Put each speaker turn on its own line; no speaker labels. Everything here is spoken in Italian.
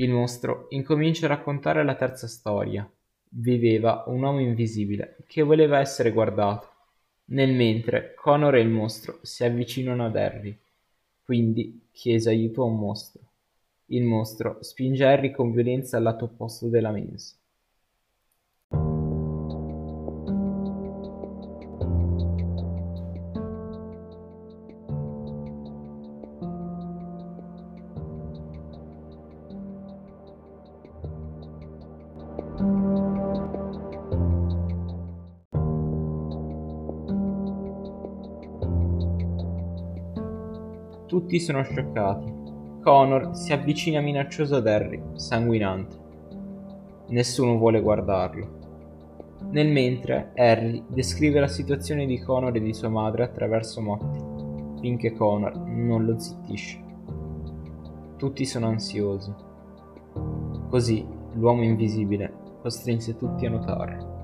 Il mostro incomincia a raccontare la terza storia. Viveva un uomo invisibile che voleva essere guardato. Nel mentre Connor e il mostro si avvicinano ad Harry, quindi chiese aiuto a un mostro. Il mostro spinge Harry con violenza al lato opposto della mensa. Tutti sono scioccati. Connor si avvicina minaccioso ad Harry, sanguinante. Nessuno vuole guardarlo. Nel mentre, Harry descrive la situazione di Connor e di sua madre attraverso motti, finché Connor non lo zittisce. Tutti sono ansiosi. Così l'uomo invisibile costrinse tutti a notare.